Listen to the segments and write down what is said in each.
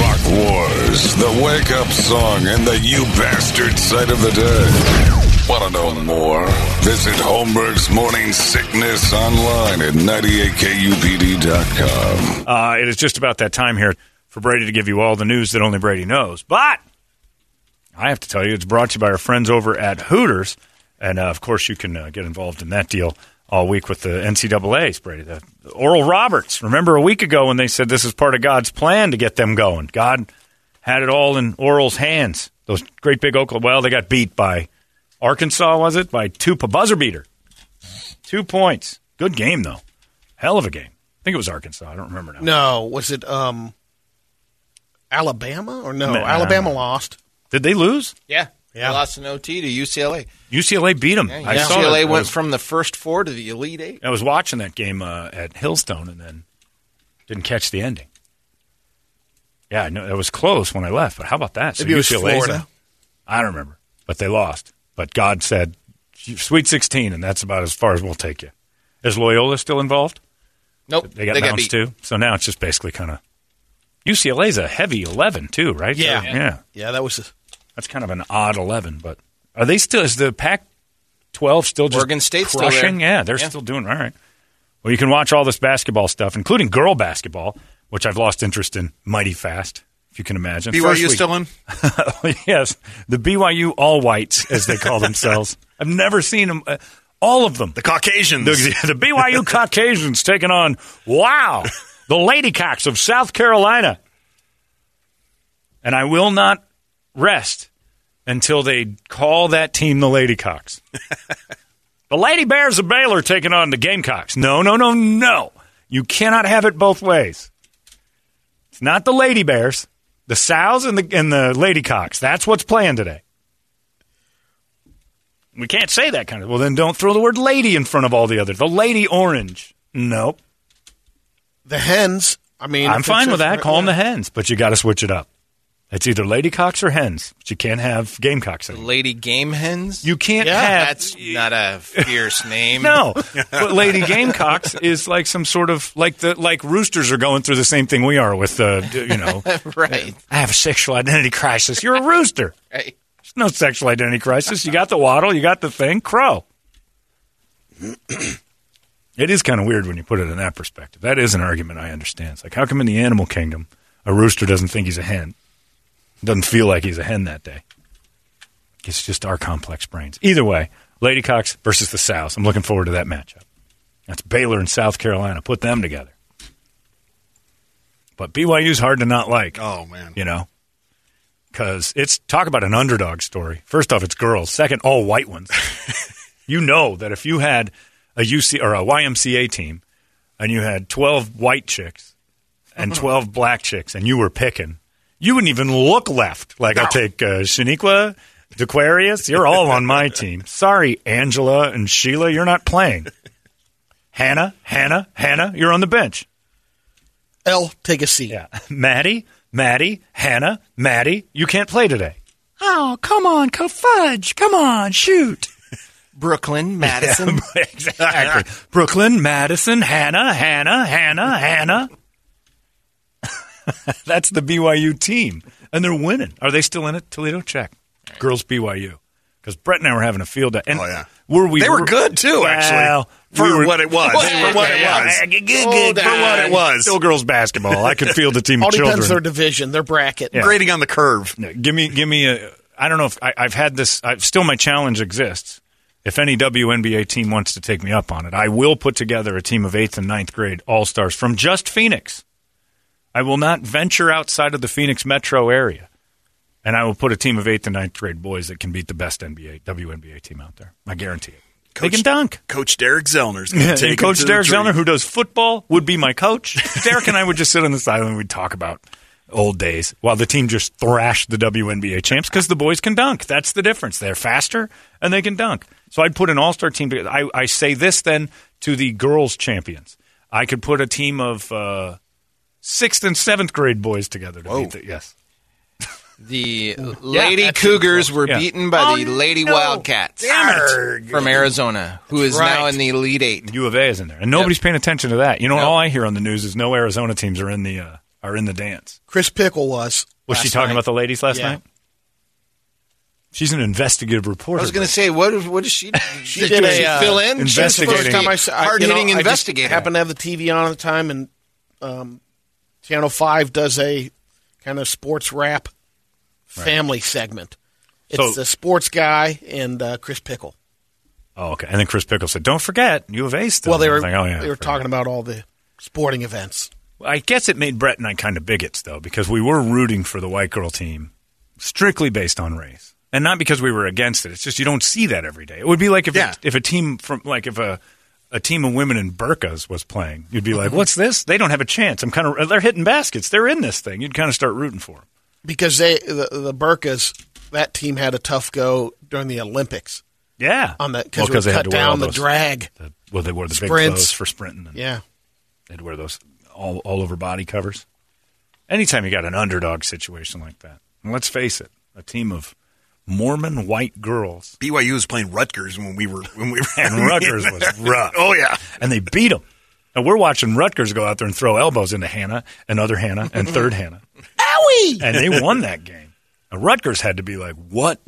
Rock Wars, the wake up song and the you bastard sight of the day. Want to know more? Visit Holmberg's Morning Sickness online at 98kupd.com. Uh, it is just about that time here for Brady to give you all the news that only Brady knows. But I have to tell you, it's brought to you by our friends over at Hooters. And uh, of course, you can uh, get involved in that deal all week with the NCAA's, Brady. The, Oral Roberts. Remember a week ago when they said this is part of God's plan to get them going? God had it all in Oral's hands. Those great big Oklahoma. Well, they got beat by Arkansas, was it? By two, a buzzer beater. Two points. Good game, though. Hell of a game. I think it was Arkansas. I don't remember now. No, was it um, Alabama or no? Nah. Alabama lost. Did they lose? Yeah. Yeah. They lost an OT to UCLA. UCLA beat them. Yeah, I saw UCLA. I went was, from the first four to the Elite Eight. I was watching that game uh, at Hillstone and then didn't catch the ending. Yeah, I know it was close when I left, but how about that? So Maybe it was Florida. I don't remember, but they lost. But God said, "Sweet 16," and that's about as far as we'll take you. Is Loyola still involved? Nope. They got bounced beat. too. So now it's just basically kind of UCLA's a heavy 11 too, right? Yeah. They're- yeah. Yeah, that was. A, That's kind of an odd 11, but are they still, is the Pac 12 still just Oregon State's still crushing? there. Yeah, they're Yeah. still doing all right. Well, you can watch all this basketball stuff, including girl basketball, which I've lost interest in mighty fast, if you can imagine. First BYU week- still in? yes, the BYU All Whites, as they call themselves. I've never seen them. Uh, all of them. The Caucasians. The, the BYU Caucasians taking on, wow, the Ladycocks of South Carolina. And I will not rest until they call that team the Ladycocks. the Lady Bears of Baylor taking on the Gamecocks. No, no, no, no. You cannot have it both ways. It's not the Lady Bears, the Sows and the and the Ladycocks. That's what's playing today. We can't say that kind of. Well, then don't throw the word lady in front of all the others. The Lady Orange. Nope. the hens. I mean, I'm fine with a- that. Call them the hens, but you got to switch it up. It's either Ladycocks or hens, but you can't have Gamecocks anymore. Lady Game Hens. You can't have. Yeah, have. That's not a fierce name. no, but Lady Gamecocks is like some sort of like the like roosters are going through the same thing we are with uh, you know. right. I have a sexual identity crisis. You're a rooster. Right. There's no sexual identity crisis. You got the waddle, you got the thing, crow. it is kind of weird when you put it in that perspective. That is an argument I understand. It's like, how come in the animal kingdom a rooster doesn't think he's a hen? Doesn't feel like he's a hen that day. It's just our complex brains. Either way, Ladycocks versus the South. I'm looking forward to that matchup. That's Baylor and South Carolina. Put them together. But BYU's hard to not like Oh, man. you know because it's talk about an underdog story first off it's girls second all white ones you know that if you had a uc or a ymca team and you had 12 white chicks and 12 black chicks and you were picking you wouldn't even look left like i take uh, shaniqua Dequarius, you're all on my team. Sorry, Angela and Sheila, you're not playing. Hannah, Hannah, Hannah, you're on the bench. L, take a seat. Yeah. Maddie, Maddie, Hannah, Maddie, you can't play today. Oh, come on, co fudge. Come on, shoot. Brooklyn, Madison. exactly. Brooklyn, Madison, Hannah, Hannah, Hannah, Hannah. That's the BYU team. And they're winning. Are they still in it? Toledo? Check. Girls BYU. Because Brett and I were having a field day. And Oh, yeah. Were we, They were good, too, actually. Well, For we were- what it was. For what it was. good, good, for what it was. Still girls basketball. I could feel the team All of depends children. their division, their bracket. Yeah. Grading on the curve. No, give me, give me a. I don't know if I, I've had this. I, still, my challenge exists. If any WNBA team wants to take me up on it, I will put together a team of eighth and ninth grade All Stars from just Phoenix. I will not venture outside of the Phoenix metro area, and I will put a team of eighth and ninth grade boys that can beat the best NBA WNBA team out there. I guarantee it. they Coach- can dunk. Coach Derek Zellner's going to Coach Derek. Zellner, who does football, would be my coach. Derek and I would just sit on the sideline and we'd talk about old days while the team just thrashed the WNBA champs because the boys can dunk. That's the difference. They're faster and they can dunk. So I'd put an all star team together. I, I say this then to the girls' champions. I could put a team of uh, sixth and seventh grade boys together to beat the, yes. The Lady that's Cougars were Yeah. beaten by Oh, the Lady no. Wildcats from Arizona, who is now in the Elite Eight. U of A is in there, and nobody's paying attention to that. You know, Nope. all I hear on the news is no Arizona teams are in the uh, are in the dance. Kris Pickel was. Was she talking night. about the ladies last Yeah. night? She's an investigative reporter. I was going to say, what what is she? She did a, uh, fill in. She's supposed to investigating. be First time I saw, I- hard you know, hitting I investigator. happened to have the TV on at the time, and um, Channel Five does a kind of sports rap family segment. It's So- the sports guy and uh, Kris Pickel. Oh, okay. And then Kris Pickel said, "Don't forget, U of A still." well, they were like, oh, yeah, they were talking about all the sporting events. I guess it made Brett and I kind of bigots though, because we were rooting for the white girl team strictly based on race, and not because we were against it. It's just you don't see that every day. It would be like if Yeah. a, if a team from like if a a team of women in burqas was playing, you'd be like, "What's this? They don't have a chance." I'm kind of they're hitting baskets. They're in this thing. You'd kind of start rooting for them. because they the, the Burkas that team had a tough go during the Olympics Yeah, on that because we they had cut to wear all down the those- drag. the- well, they wore the big clothes for sprinting. And Yeah, They'd wear those all, all over body covers. Anytime you got an underdog situation like that, and let's face it, a team of Mormon white girls BYU was playing Rutgers when we were when we were and Rutgers was rough. Oh yeah, and they beat them. And we're watching Rutgers go out there and throw elbows into Hannah and other Hannah and third Hannah. Owie! And they won that game. And Rutgers had to be like, "What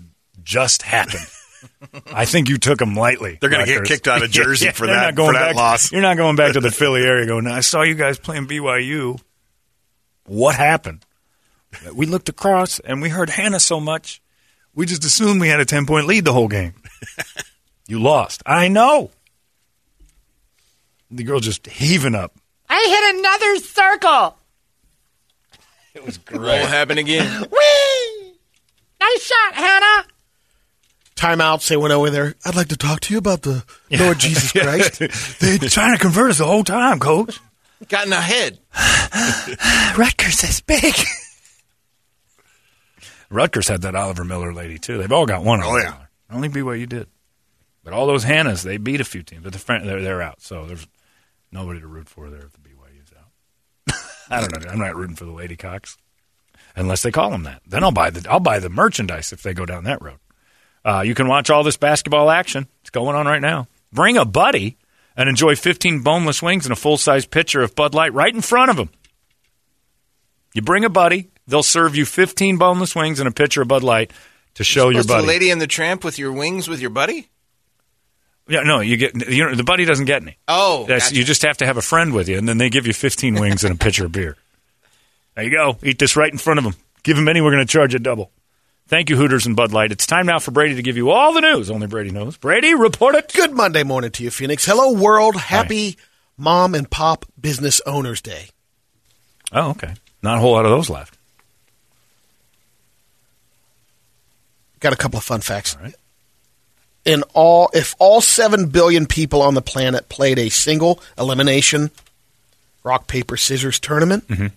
just happened?" I think you took them lightly. They're gonna get kicked out of Jersey for they're that- not going for that back- loss. You're not going back to the Philly area. Going, I saw you guys playing BYU. What happened? We looked across and we heard Hannah so much, we just assumed we had a ten point lead the whole game. you lost. I know. The girl just heaving up. I hit another circle. It was great. Won't happen again. Whee! Nice shot, Hannah. Timeouts. They went over there. I'd like to talk to you about the Lord Jesus Christ. They're trying to convert us the whole time, coach. Gotten ahead. Rutgers is big. Rutgers had that Oliver Miller lady too. They've all got one. Oh, Oliver yeah. Miller. Only BYU did. But all those Hannahs, they beat a few teams, but the friend, they're they're out. So there's nobody to root for there if the BYU's out. I don't know. I'm not rooting for the Ladycocks unless they call them that. Then I'll buy the I'll buy the merchandise if they go down that road. Uh, you can watch all this basketball action. It's going on right now. Bring a buddy and enjoy 15 boneless wings and a full size pitcher of Bud Light right in front of them. You bring a buddy, they'll serve you 15 boneless wings and a pitcher of Bud Light to show your buddy. to buddy. Lady and the Tramp with your wings with your buddy. Yeah, no, you get you know, the buddy doesn't get any. Oh, That's, gotcha. you just have to have a friend with you, and then they give you 15 wings and a pitcher of beer. There you go. Eat this right in front of them. Give them any. We're going to charge you double. Thank you, Hooters and Bud Light. It's time now for Brady to give you all the news. Only Brady knows. Brady, report it. Good Monday morning to you, Phoenix. Hello, world. Happy Mom and Pop Business Owners Day. Oh, okay. Not a whole lot of those left. Got a couple of fun facts. In all, if all seven billion people on the planet played a single elimination rock paper scissors tournament, Mm-hmm.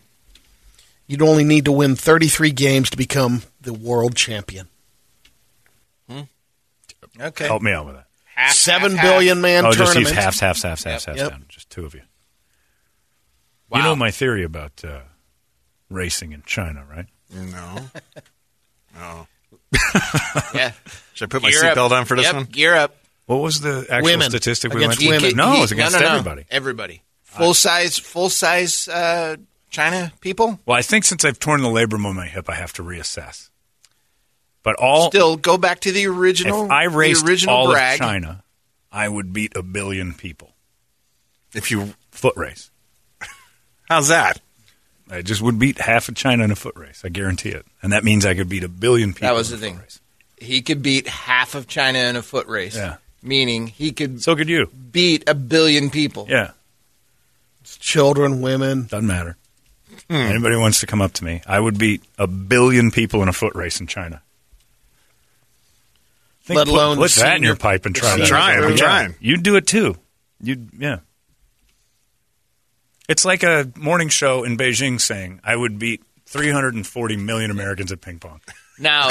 you'd only need to win 33 games to become the world champion. okay. Help me out with that. Half, Seven half, billion half. man oh, just tournament. use halves, halves, halves, halves, halves Yep. down. Just two of you. Wow. You know my theory about uh, racing in China, right? no. Oh, Yeah. should I put my Gear up. seatbelt on for this Yep, one? Gear up. What was the actual Women. statistic we Against went women. to? No, it was against no, no, no. everybody. Everybody. Full size, full size uh, China people. Well, I think since I've torn the labrum on my hip, I have to reassess. But all Still, go back to the original. if I raced the original all brag. of China, I would beat a billion people. If you, Foot race. how's that? I just would beat half of China in a foot race. I guarantee it. And that means I could beat a billion people. That was in the a thing. race. he could beat half of China in a foot race. Yeah. Meaning he could So could you. beat a billion people. Yeah. Children, women. Doesn't matter. Hmm. Anybody wants to come up to me, I would beat a billion people in a foot race in China. Think, Let alone put, the that in your pipe and try senior that. trying, I'm Yeah. trying. You'd do it too. You'd yeah. It's like a morning show in Beijing saying, "I would beat 340 million Americans at ping pong." Now,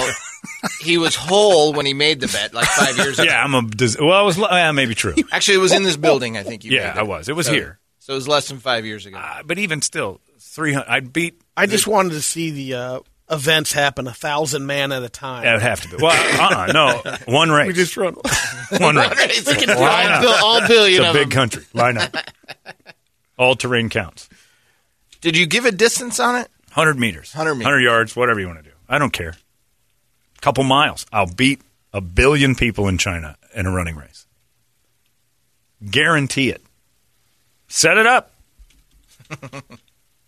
he was whole when he made the bet like five years ago. Yeah, I'm a dis- well. I was yeah, maybe true. Actually, it was in this building, I think. You Yeah, made it. I was. It was So- here. So it was less than five years ago. Uh, but even still, 300. I'd beat. I just wanted to see the uh, events happen a thousand man at a time. That'd have to be. Well, uh, uh no, one race. We just run. one race. we can all, up. bil- all billion It's a of big them. country. Line up. All terrain counts. Did you give a distance on it? 100 meters. 100 meters. 100 yards, whatever you want to do. I don't care. A Couple miles. I'll beat a billion people in China in a running race. Guarantee it. Set it up.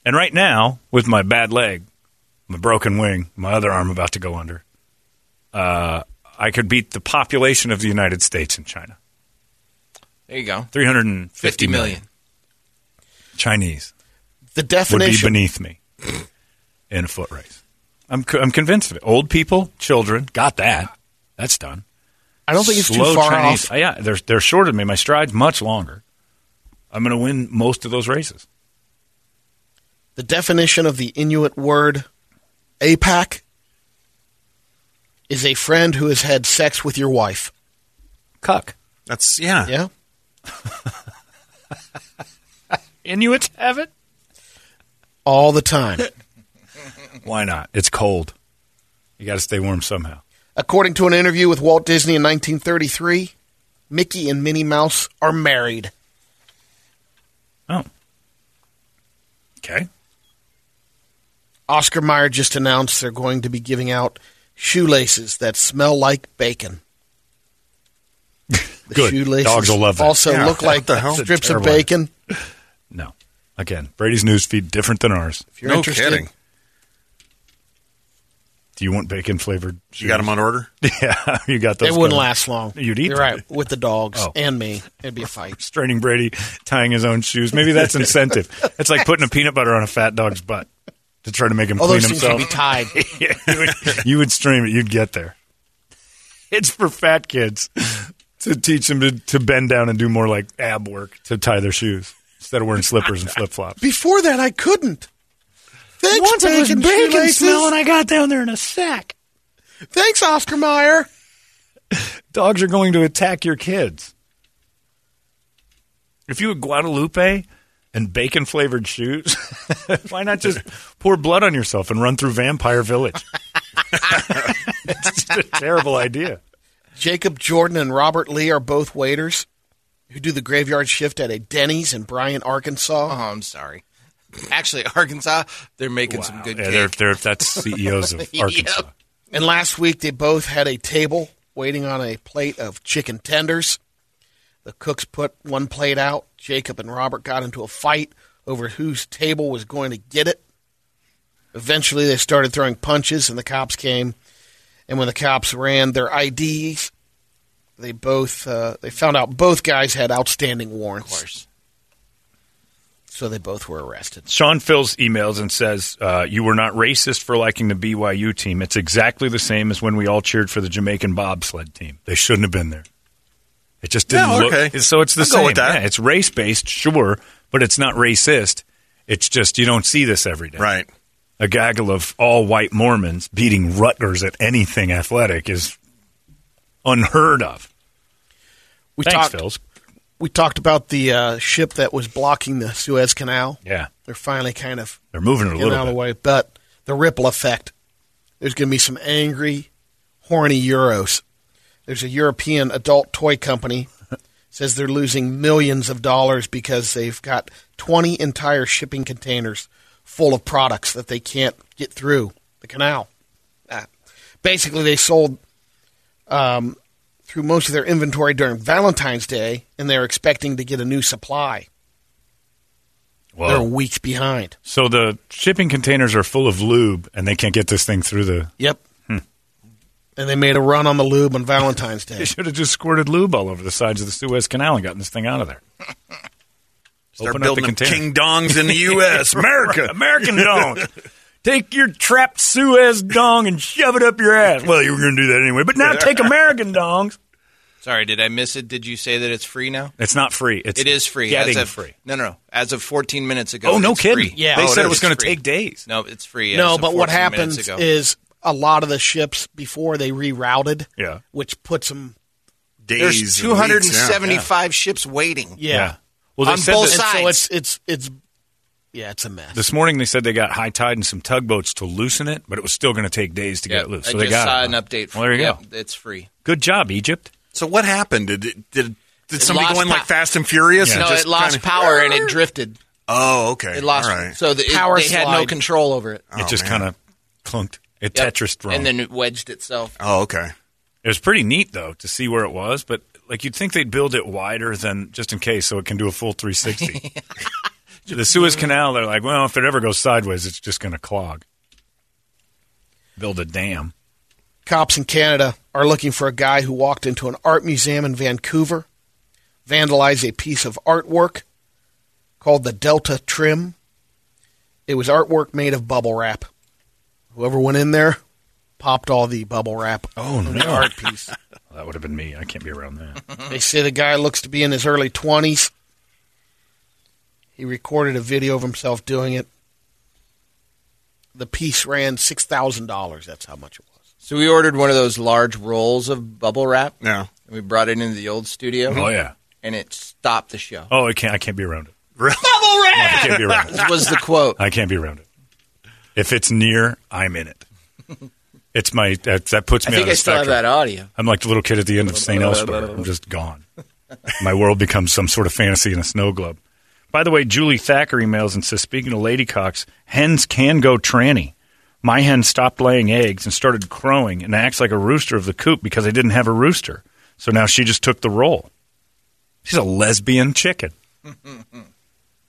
and right now, with my bad leg, my broken wing, my other arm about to go under, uh, I could beat the population of the United States in China. There you go. 350 50 million. Chinese The definition would be definition. beneath me in a foot race. I'm, I'm convinced of it. Old people, children, got that. That's done. I don't think it's Slow too far Chinese. off. Uh, yeah, they're they're shorter than me. My stride's much longer. I'm going to win most of those races. The definition of the Inuit word APAC is a friend who has had sex with your wife. Cuck. That's yeah. Yeah. Inuits have it. All the time. Why not? It's cold. You got to stay warm somehow. According to an interview with Walt Disney in 1933, Mickey and Minnie Mouse are married. Oh. Okay. Oscar Mayer just announced they're going to be giving out shoelaces that smell like bacon. The Good. shoelaces Dogs will love that. Also Yeah, look what like the hell? strips of Terrible idea. bacon. No. Again, Brady's news feed different than ours. If you're no interested, kidding. Do you want bacon flavored? You got them on order? Yeah, you got those. It wouldn't covered. last long. You'd eat You're them. right. With the dogs Oh. and me, it'd be a fight. Straining Brady, tying his own shoes. Maybe that's incentive. It's like putting a peanut butter on a fat dog's butt to try to make him All clean those things would himself. be tied. yeah, you would, you would stream it. You'd get there. It's for fat kids to teach them to, to bend down and do more like ab work to tie their shoes instead of wearing slippers and flip flops. Before that, I couldn't. Thanks, Once it was bacon, bacon shoelaces. smell, and I got down there in a sack. Thanks, Oscar Mayer. Dogs are going to attack your kids. If you had Guadalupe and bacon flavored shoes, why not just pour blood on yourself and run through Vampire Village? it's just a terrible idea. Jacob Jordan and Robert Lee are both waiters who do the graveyard shift at a Denny's in Bryant, Arkansas. Oh, I'm sorry. Actually, Arkansas, they're making some good Yeah, cake. they're, they're, that's CEOs of Arkansas. Yep. And last week, they both had a table waiting on a plate of chicken tenders. The cooks put one plate out. Jacob and Robert got into a fight over whose table was going to get it. Eventually, they started throwing punches, and the cops came. And when the cops ran their IDs, they both uh, they found out both guys had outstanding warrants. Of course. So they both were arrested. Sean fills emails and says, uh, You were not racist for liking the BYU team. It's exactly the same as when we all cheered for the Jamaican bobsled team. They shouldn't have been there. It just didn't Yeah, look. okay. So it's the I'll go same. with that. Yeah, it's race based, sure, but it's not racist. It's just you don't see this every day. Right. A gaggle of all white Mormons beating Rutgers at anything athletic is unheard of. We Thanks, talked. Phils. We talked about the uh, ship that was blocking the Suez Canal. Yeah, They're finally kind of they're moving it a little out of the way, but the ripple effect. There's going to be some angry, horny Euros. There's a European adult toy company says they're losing millions of dollars because they've got 20 entire shipping containers full of products that they can't get through the canal. Uh, basically, they sold um, through most of their inventory during Valentine's Day, and they're expecting to get a new supply. Whoa. They're weeks behind. So the shipping containers are full of lube, and they can't get this thing through the. Yep. And they made a run on the lube on Valentine's Day. They should have just squirted lube all over the sides of the Suez Canal and gotten this thing out of there. Start Open up building the them container. king dongs in the U.S. America. American dong. Take your trapped Suez dong and shove it up your ass. Well, you were going to do that anyway, but now take American dongs. Sorry, did I miss it? Did you say that it's free now? It's not free. It's It is free. Getting as of, free. No, no, no. As of 14 minutes ago. Oh, no it's kidding. free. Yeah. they Oh, said it it was going to take days. No, it's free. no, but what happens is a lot of the ships before they rerouted, Yeah. which puts them. Days there's and weeks, 275 ships waiting. Yeah. Well, they On said both that- And so sides. it's it's it's yeah, it's a mess. This morning they said they got high tide and some tugboats to loosen it, but it was still going to take days to Yeah, get it loose. I So they just got saw it. an update. Well, there you Yep, go. It's free. Good job, Egypt. So what happened? Did it, did did somebody go in like Fast and Furious? Yeah. and no, just it lost kinda- power and it drifted. Oh, okay. It lost. All right. So the, it, Power they had no control over it. it oh, just kind of clunked. It Yep. Tetris wrong. And then it wedged itself. Oh, okay. It was pretty neat though to see where it was, but like you'd think they'd build it wider than just in case so it can do a full 360. the Suez Canal, they're like, well, if it ever goes sideways, it's just going to clog. Build a dam. Cops in Canada are looking for a guy who walked into an art museum in Vancouver, vandalized a piece of artwork called the Delta Trim. It was artwork made of bubble wrap. Whoever went in there popped all the bubble wrap Oh, on the no. art piece. That would have been me. I can't be around that. They say the guy looks to be in his early 20s. He recorded a video of himself doing it. The piece ran $6,000. That's how much it was. So we ordered one of those large rolls of bubble wrap. Yeah. And we brought it into the old studio. Oh yeah. And it stopped the show. Oh, I can't. I can't be around it. Bubble wrap. I can't be around it. Was the quote. I can't be around it. If it's near, I'm in it. It's my that, that puts I me think on I the still have that audio. I'm like the little kid at the end of St. Elsewhere. I'm just gone. My world becomes some sort of fantasy in a snow globe. By the way, Julie Thacker emails and says, speaking of ladycocks, hens can go tranny. My hen stopped laying eggs and started crowing and acts like a rooster of the coop because I didn't have a rooster. So now she just took the role. She's a lesbian chicken.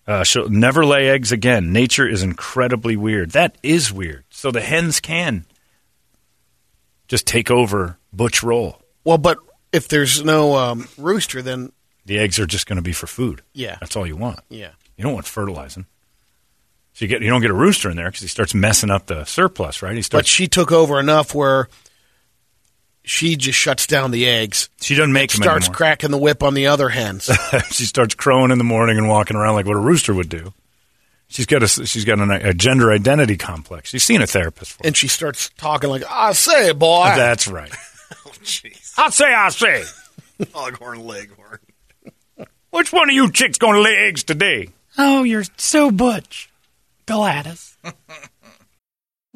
Uh, she'll never lay eggs again. Nature is incredibly weird. That is weird. So the hens can just take over Butch role. Well, but if there's no um, rooster, then The eggs are just going to be for food. Yeah. that's all you want. yeah. You don't want fertilizing. So you get you don't get a rooster in there because he starts messing up the surplus, right? He But she took over enough where she just shuts down the eggs, she doesn't make them starts anymore. cracking the whip on the other hens. she starts crowing in the morning and walking around like what a rooster would do. She's got a she's got an, a gender identity complex. She's seen a therapist for. it. and she starts talking like, I say, boy. That's right. Oh, jeez. I say, I say. Foghorn leghorn. Which one of you chicks going to lay eggs today? Oh, you're so butch. Gladys.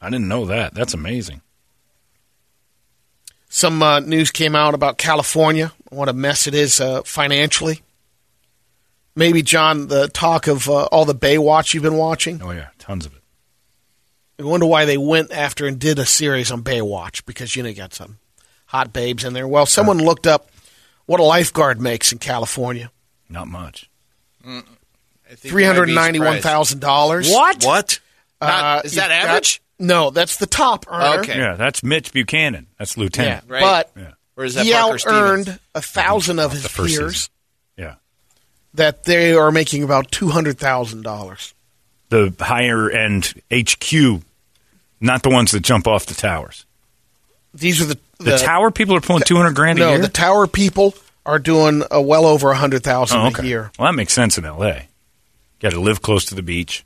I didn't know that. That's amazing. Some uh, news came out about California, what a mess it is uh, financially. Maybe, John, the talk of uh, all the Baywatch you've been watching. Oh yeah, tons of it. I wonder why they went after and did a series on Baywatch because, you know, you got some hot babes in there. Well, someone looked up what a lifeguard makes in California Not much. I think you might be surprised. $391,000. What? What? Not- is that you've got- average? No, that's the top earner. Okay. Yeah, that's Mitch Buchanan. That's Yeah, lieutenant. Right. but Yeah. Or is that he Parker out Stevens? earned a thousand of his The first peers season. Yeah. that they are making about two hundred thousand dollars. The higher end HQ, not the ones that jump off the towers. These are the The, tower people are pulling two hundred grand a No, year. the tower people are doing uh, well over a hundred thousand oh, okay. a year. Well, that makes sense in L.A. Got to live close to the beach.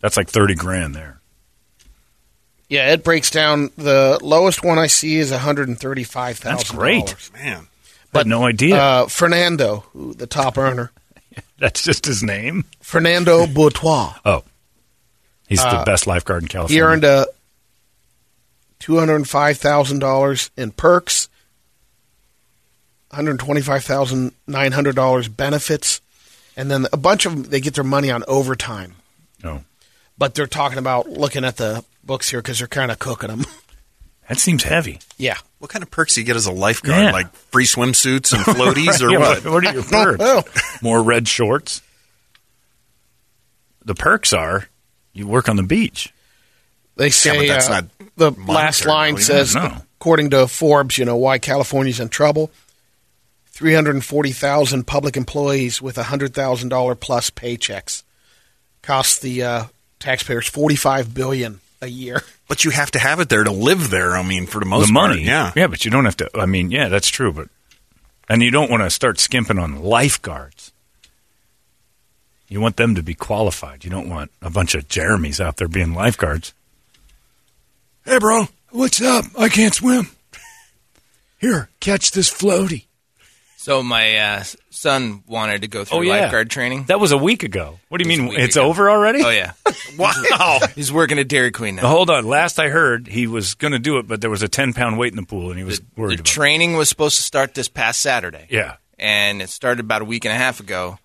That's like thirty grand there. Yeah, it breaks down. The lowest one I see is one hundred and thirty-five thousand. That's great. Man. I had no idea. Uh, Fernando, who, the top earner, That's just his name. Fernando Boiteux, Oh, he's Uh, the best lifeguard in California. he earned a two hundred five thousand dollars in perks, one hundred twenty five thousand nine hundred dollars benefits, and then a bunch of them they get their money on overtime. Oh, But they're talking about looking at the books here because they're kind of cooking them. that seems heavy. yeah. What kind of perks do you get as a lifeguard? Yeah. Like free swimsuits and floaties or what? What are your perks? More red shorts. The perks are you work on the beach. They say but that's uh, not the last line really. says, according to Forbes, you know why California's in trouble. Three hundred and forty thousand public employees with hundred thousand dollar plus paychecks costs the uh, taxpayers forty five billion a year. But you have to have it there to live there. I mean, for the most the part, money, yeah. yeah, but you don't have to. I mean, yeah, that's true, but and you don't want to start skimping on lifeguards. You want them to be qualified. You don't want a bunch of Jeremys out there being lifeguards. Hey, bro, what's up? I can't swim. Here, catch this floaty. So my uh, son wanted to go through Oh, yeah. lifeguard training. That was a week ago. What do you It was mean? a week It's ago. over already? Oh yeah. Wow. He's working at Dairy Queen Now, hold on. Last I heard, he was going to do it, but there was a ten pound weight in the pool, and he was The worried about. it. training was supposed to start this past Saturday. Yeah. and it started about a week and a half ago.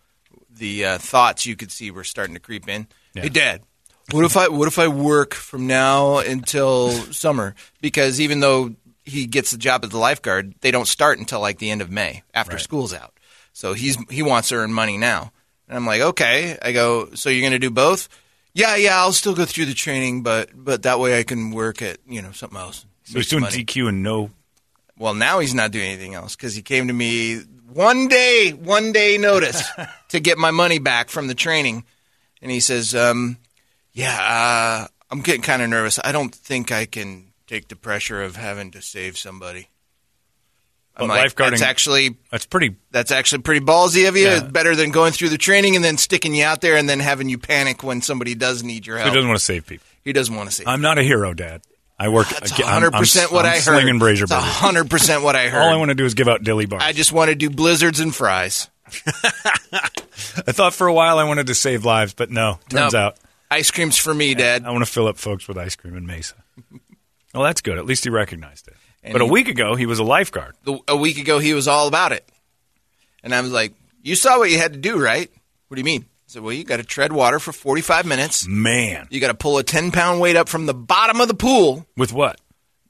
The uh, thoughts you could see were starting to creep in. Hey, Dad, what if I what if I work from now until summer? Because even though he gets the job as the lifeguard, they don't start until like the end of May after Right. school's out. So he's he wants to earn money now, and I'm like, okay. I go, so you're going to do both? Yeah, yeah. I'll still go through the training, but but that way I can work at you know something else. So he's doing money. DQ and no. Well, now he's not doing anything else because he came to me one day, one day notice to get my money back from the training, and he says, um, "Yeah, uh, I'm getting kind of nervous. I don't think I can take the pressure of having to save somebody." But like, lifeguarding- that's actually That's pretty. that's actually pretty ballsy of you. Yeah. Better than going through the training and then sticking you out there and then having you panic when somebody does need your help. He doesn't want to save people. He doesn't want to save. I'm not a hero, Dad. I work. That's I'm- I'm- hundred percent what I'm I heard. Slinging brazier burgers. hundred percent what I heard. All I want to do is give out dilly bars. I just want to do blizzards and fries. I thought for a while I wanted to save lives, but no. Turns Nope. out Ice cream's for me, Dad. I want to fill up folks with ice cream in Mesa. Well, that's good. At least he recognized it. And but a week ago, he was a lifeguard. The, a week ago, he was all about it. And I was like, You saw what you had to do, right? What do you mean? I said, Well, you got to tread water for 45 minutes. Man, You got to pull a 10 pound weight up from the bottom of the pool. with what?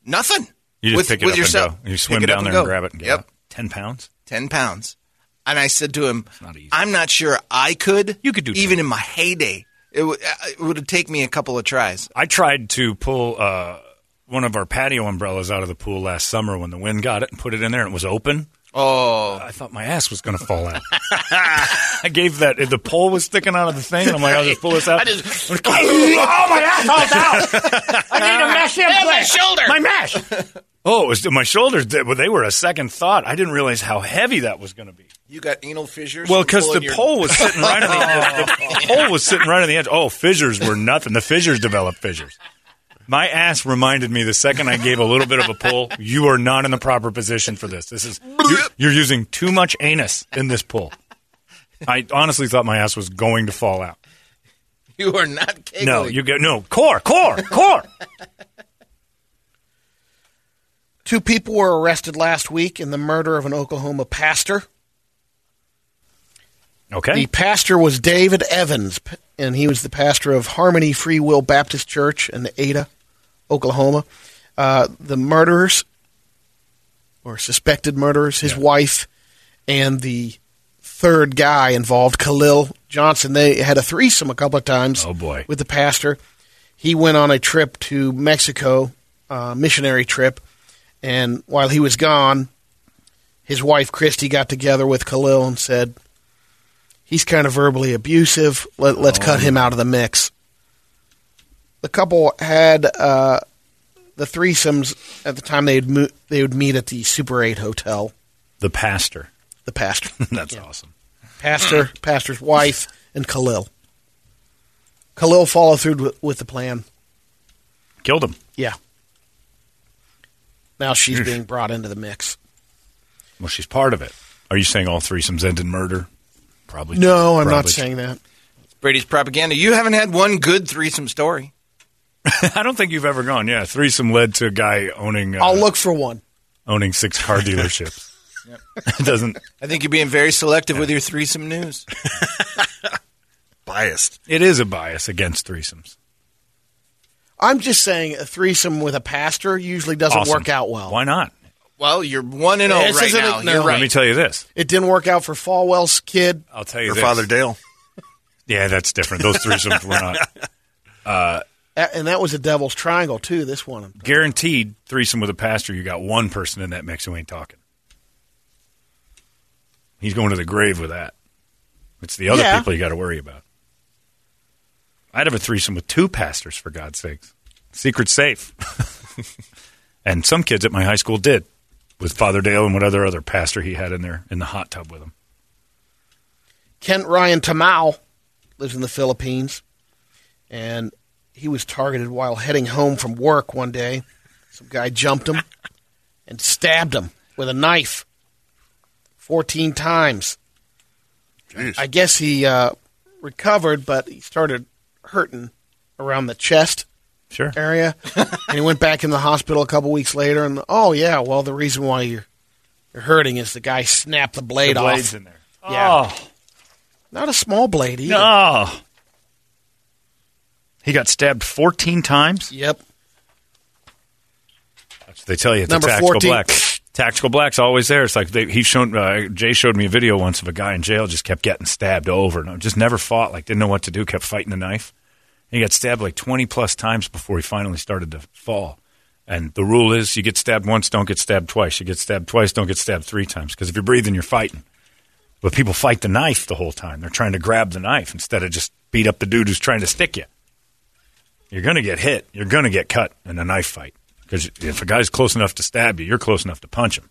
Nothing. You just with, pick it up yourself. and go. You swim it down there go. and grab it and get Yep. out. Ten pounds. 10 pounds. And I said to him, not I'm not sure I could. You could do Even 10. in my heyday. It, w- uh, it would take me a couple of tries. I tried to pull uh, one of our patio umbrellas out of the pool last summer when the wind got it and put it in there and it was open. Oh, I thought my ass was going to fall out. I gave that. The pole was sticking out of the thing, and I'm like, I'll just pull this out. I just. oh, my asshole's out. I need to mesh in my shoulder. My mesh. oh, it was my shoulders. They, they were a second thought. I didn't realize how heavy that was going to be. You got anal fissures? Well, because the your- pole was sitting right on the, the, the pole was sitting right on the edge. Oh, fissures were nothing. The fissures developed fissures. My ass reminded me the second I gave a little bit of a pull, you are not in the proper position for this. This is you're, you're using too much anus in this pull. I honestly thought my ass was going to fall out. You are not capable. No, you get no core, core, core. Two people were arrested last week in the murder of an Oklahoma pastor. Okay. The pastor was David Evans, and he was the pastor of Harmony Free Will Baptist Church in Ada, Oklahoma. Uh, the murderers, or suspected murderers, his wife, and the third guy involved, Khalil Johnson. They had a threesome a couple of times. Oh, boy. With the pastor, he went on a trip to Mexico, uh, missionary trip, and while he was gone, his wife Christy got together with Khalil and said, "He's kind of verbally abusive. Let, let's cut him out of the mix." The couple had uh, the threesomes at the time they'd mo- they would meet at the Super Eight Hotel. the pastor. The pastor, That's awesome. pastor, pastor's wife, and Khalil. Khalil followed through with, with the plan. Killed him. Yeah. Now she's being brought into the mix. Well, she's part of it. Are you saying all threesomes end in murder? Probably. No, I'm not saying that. Brady's propaganda. You haven't had one good threesome story. I don't think you've ever gone. Yeah, threesome led to a guy owning uh, I'll look for one. owning six car dealerships. it doesn't. I think you're being very selective with your threesome news. Biased. It is a bias against threesomes. I'm just saying a threesome with a pastor usually doesn't Awesome. work out well. Why not? Well, you're one and zero This right isn't now. a- no. You're Let me tell you this. It didn't work out for Falwell's kid. I'll tell you Your this. father Dale. Yeah, that's different. Those threesomes were not A- And that was a devil's triangle, too, this one. guaranteed. Threesome with a pastor. You got one person in that mix who ain't talking. He's going to the grave with that. It's the other Yeah. people you got to worry about. I'd have a threesome with two pastors, for God's sakes. Secret safe. and some kids at my high school did with Father Dale and whatever other pastor he had in there in the hot tub with him. Kent Ryan Tamau lives in the Philippines, and he was targeted while heading home from work one day. Some guy jumped him and stabbed him with a knife 14 times. Jeez. I guess he uh, recovered, but he started hurting around the chest Sure. area, and he went back in the hospital a couple weeks later. And oh yeah, well the reason why you're you're hurting is the guy snapped the blade the off. blade's in there. Yeah. Oh, Not a small blade either. no. He got stabbed 14 times? Yep. That's what they tell you. It's Number a tactical 14. black. Tactical black's always there. It's like they, he shown uh, Jay showed me a video once of a guy in jail just kept getting stabbed over and just never fought. Like didn't know what to do. Kept fighting the knife. He got stabbed like twenty plus times before he finally started to fall. And the rule is, you get stabbed once, don't get stabbed twice. You get stabbed twice, don't get stabbed three times. Because if you're breathing, you're fighting. But people fight the knife the whole time. They're trying to grab the knife instead of just beat up the dude who's trying to stick you. You're going to get hit. You're going to get cut in a knife fight. Because if a guy's close enough to stab you, you're close enough to punch him.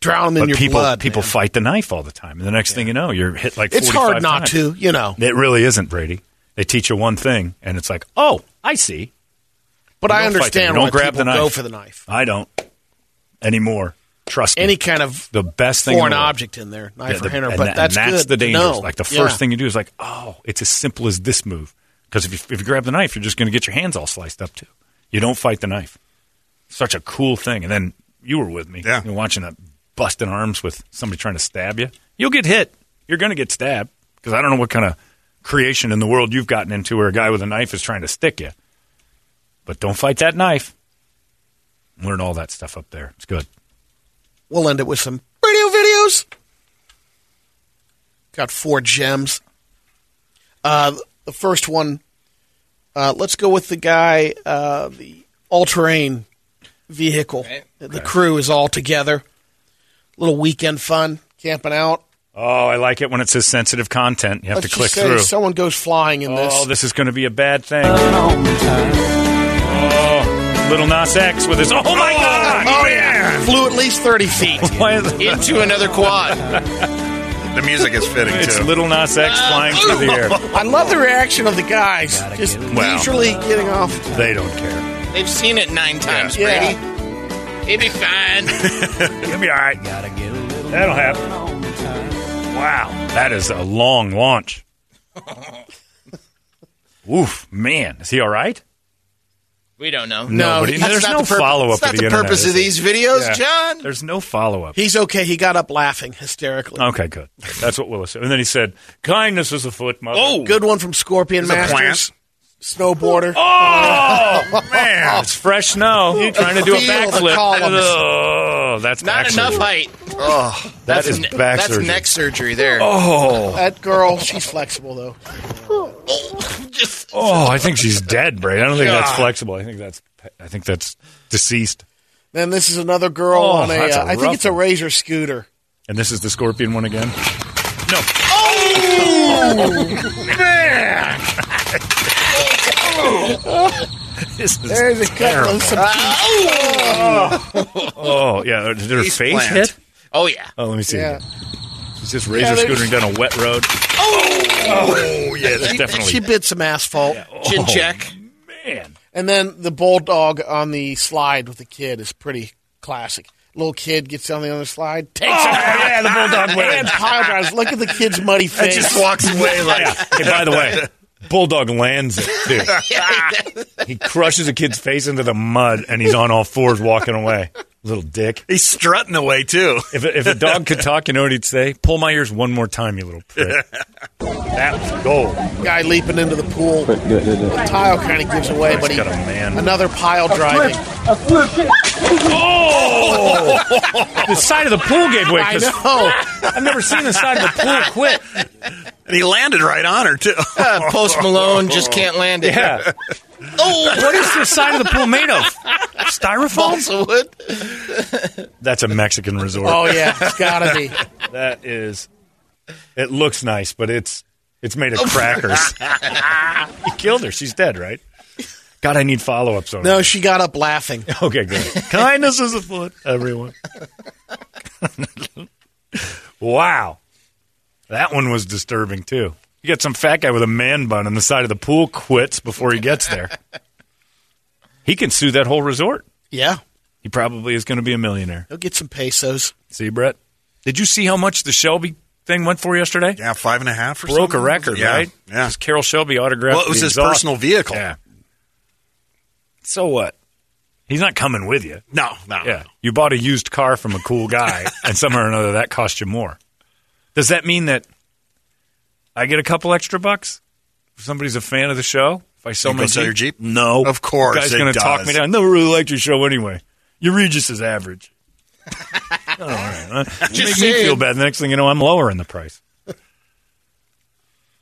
Drown him in your people blood. people man. fight the knife all the time, and the next thing you know, you're hit like. It's hard not times. to, you know. It really isn't, Brady. They teach you one thing, and it's like, oh, I see. But You I don't understand You why don't grab people the knife. go for the knife. I don't anymore. Trust me. Any kind of the best thing in foreign the object in there, knife Yeah, or the- handle. and But that- that's and that's good the danger. know. Like the Yeah. first thing you do is like, oh, it's as simple as this move. Because if you, if you grab the knife, you're just going to get your hands all sliced up too. You don't fight the knife. Such a cool thing. And then you were with me. Yeah. You're watching that busting arms with somebody trying to stab you. You'll get hit. You're going to get stabbed. Because I don't know what kind of creation in the world you've gotten into where a guy with a knife is trying to stick you. But don't fight that knife. Learn all that stuff up there. It's good. We'll end it with some radio videos. Got four gems. Uh, the first one, uh, let's go with the guy, uh, the all-terrain vehicle. Okay. The crew is all together. Little weekend fun, camping out. Oh, I like it when it says sensitive content. You have Let's to click just say through. someone goes flying in this. Oh, this is going to be a bad thing. Oh, Lil Nas X with his. Oh my oh, God! Oh, yeah. Flew at least 30 feet. Into another quad. The music is fitting it's too. Lil Nas X uh, flying through the air. I love the reaction of the guys. Just Well. leisurely getting off. They don't care. They've seen it nine times, Yeah. Brady. It'd be fine. You'll be all right. That'll happen. Wow, that is a long launch. Oof, man, is he all right? we don't know. No, but he- that's there's not no the purpose- follow up. That's not the, the internet, purpose of these videos, Yeah. John. There's no follow up. He's okay. He got up laughing hysterically. Okay, good. That's what Willis said. And then he said, "Kindness is afoot, mother." Oh, Good one from Scorpion It's a Masters. Snowboarder. Oh man, it's fresh snow. You're trying to do a Feel the backflip. Columns. Oh, that's not back enough surgery. height. Oh, That that's is ne- back That's surgery. neck surgery there. Oh, That girl, she's flexible though. Just oh, I think she's dead, Brady. I don't think that's flexible. I think that's I think that's deceased. Then this is another girl Oh, on a. that's a Uh, I think rough it's a one. razor scooter. And this is the scorpion one again. No. this is There's a couple of some. Oh, oh yeah, did her Face face plant. hit? oh yeah. Oh, let me see. Yeah. She's just razor Yeah, there's- scootering down a wet road. Oh, oh yeah, that's definitely. She bit some asphalt. Chin oh, check. man. And then the bulldog on the slide with the kid is pretty classic. Little kid gets on the other slide, takes Oh, it, yeah, the bulldog and wins. pile drives. Look at the kid's muddy face. Just walks away like Hey, by the way, Bulldog lands it too. he crushes a kid's face into the mud, and he's on all fours walking away. Little dick. He's strutting away too. If a, if a dog could talk, you know what he'd say? Pull my ears one more time, you little prick. that was gold. Guy leaping into the pool. The tile kind of gives away, but he, got a man. another pile driving. Oh! the side of the pool gave way. I 'cause know. I've never seen the side of the pool quit. And he landed right on her too. Uh, Post Malone just can't land it. Yeah. Oh, what is the side of the pool made of? Styrofoam? Wood. That's a Mexican resort. Oh yeah, it's gotta be. That is. It looks nice, but it's it's made of crackers. he killed her. She's dead, right? God, I need follow ups on No, it. she got up laughing. Okay, good. Kindness is afoot, everyone. wow, that one was disturbing too. You got some fat guy with a man bun on the side of the pool quits before he gets there. He can sue that whole resort. Yeah, He probably is going to be a millionaire. he'll get some pesos. See, Brett? Did you see how much the Shelby thing went for yesterday? Yeah, five and a half or Broke something? a record, yeah, right? Yeah. 'Cause Carroll Shelby autographed. Well, it was his exhaust. personal vehicle. Yeah. So what? He's not coming with you. No, no. Yeah. You bought a used car from a cool guy, and somehow or another that cost you more. Does that mean that I get a couple extra bucks? If somebody's a fan of the show? If I sell You my go sell Jeep? your Jeep? No. Of course The guy's going to talk does. me down. Never really liked your show anyway. Your Regis is average. oh, all right. huh? You make me feel bad. The next thing you know, I'm lowering the price.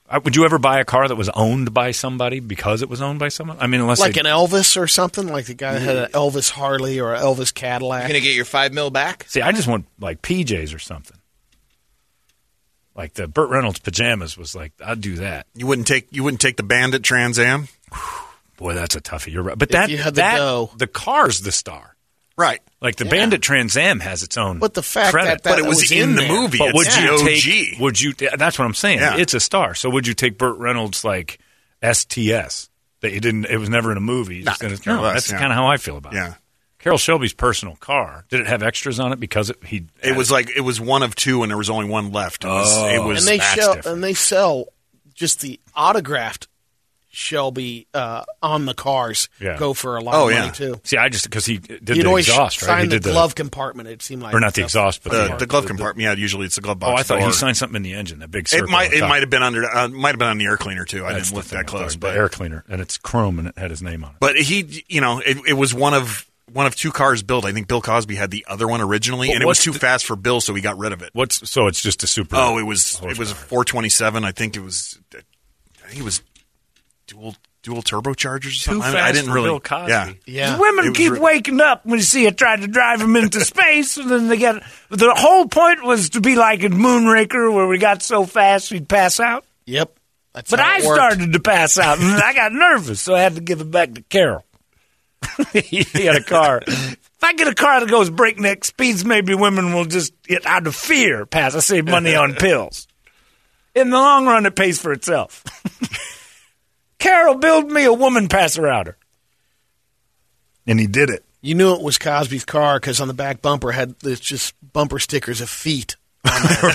Uh, Would you ever buy a car that was owned by somebody because it was owned by someone? I mean, unless Like they, an Elvis or something, like the guy that had an Elvis Harley or an Elvis Cadillac. You're gonna get your five mil back? See, I just want like PJs or something. Like the Burt Reynolds pajamas was like, I'd do that. You wouldn't take you wouldn't take the Bandit Trans Am, Boy, that's a toughie. You're right. But If that you had the that dough. the car's the star. right? Like the Bandit Trans Am has its own. But the fact credit. that that But it was, was in, in the movie. But would it's you OG. take? Would you? That's what I'm saying. Yeah. It's a star. So would you take Burt Reynolds like STS that you didn't? It was never in a movie. Nah, didn't- no, less, that's yeah. kind of how I feel about it. yeah. Carroll Shelby's personal car. Did it have extras on it because it, he? It was like it was one of two, and there was only one left. It was, Oh. it was and they sell different. and they sell just the autographed Shelby uh, on the cars Yeah. go for a lot Oh, of yeah. money too. See, I just because he did You'd the always exhaust, right? sign He the did the glove compartment. It seemed like or not the exhaust, but the, the, the glove compartment. Yeah, usually it's the glove box. Oh, I thought he signed something in the engine. That big circle. It might it might have been under uh, might have been on the air cleaner too. I didn't look thing that I close, thought, but the air cleaner, and it's chrome, and it had his name on it. But he, you know, it, it was one of one of two cars built. I think Bill Cosby had the other one originally, But and it was too the- fast for Bill, so he got rid of it. What's so? It's just a super. Oh, it was it was a 427. I think it was. I think it was dual dual turbochargers or Too something. I- fast I, didn't for really. Bill Cosby. Yeah, Yeah. Women keep re- waking up when you see it try to drive them into space, and then they get. The whole point was to be like in Moonraker, where we got so fast we'd pass out. Yep. That's But I worked. started to pass out, and I got nervous, so I had to give it back to Carroll. he had a car. If I get a car that goes breakneck speeds, maybe women will just, get out of fear, pass. I save money on pills. In the long run, it pays for itself. Carroll, build me a woman passer outer. and he did it. You knew it was Cosby's car because on the back bumper had this just bumper stickers of feet. on there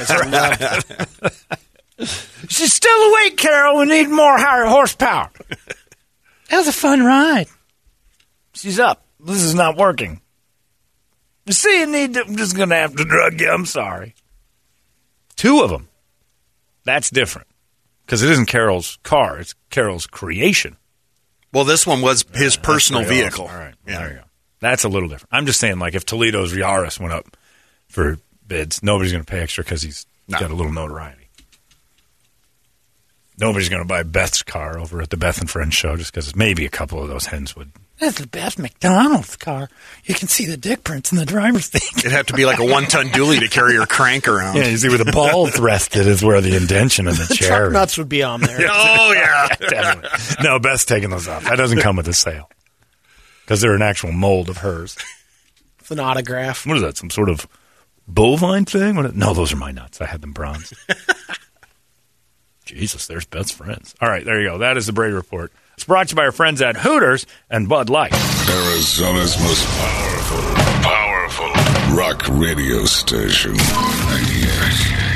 'cause he. She's still awake, Carroll. We need more higher horsepower. That was a fun ride. She's up. This is not working. You see, you need to, I'm just going to have to drug you. I'm sorry. Two of them. That's different because it isn't Carroll's car; it's Carroll's creation. Well, this one was his personal vehicle. awesome. All right, Yeah. there you go. That's a little different. I'm just saying, like if Toledo's Yaris went up for bids, nobody's going to pay extra because he's No. got a little notoriety. Nobody's going to buy Beth's car over at the Beth and Friends show just because maybe a couple of those hens would. That's the best McDonald's car. You can see the dick prints in the driver's seat. It'd have to be like a one ton dually to carry your crank around. Yeah, you see where the balls rested is where the indention in the The chair. truck nuts would be on there. Oh yeah. Definitely. No, Beth's taking those off. That doesn't come with the sale because they're an actual mold of hers. It's an autograph. What is that? Some sort of bovine thing? No, those are my nuts. I had them bronze. Jesus, there's Beth's friends. All right, there you go. That is the Brady Report. It's brought to you by our friends at Hooters and Bud Light. Arizona's most powerful, powerful rock radio station. 98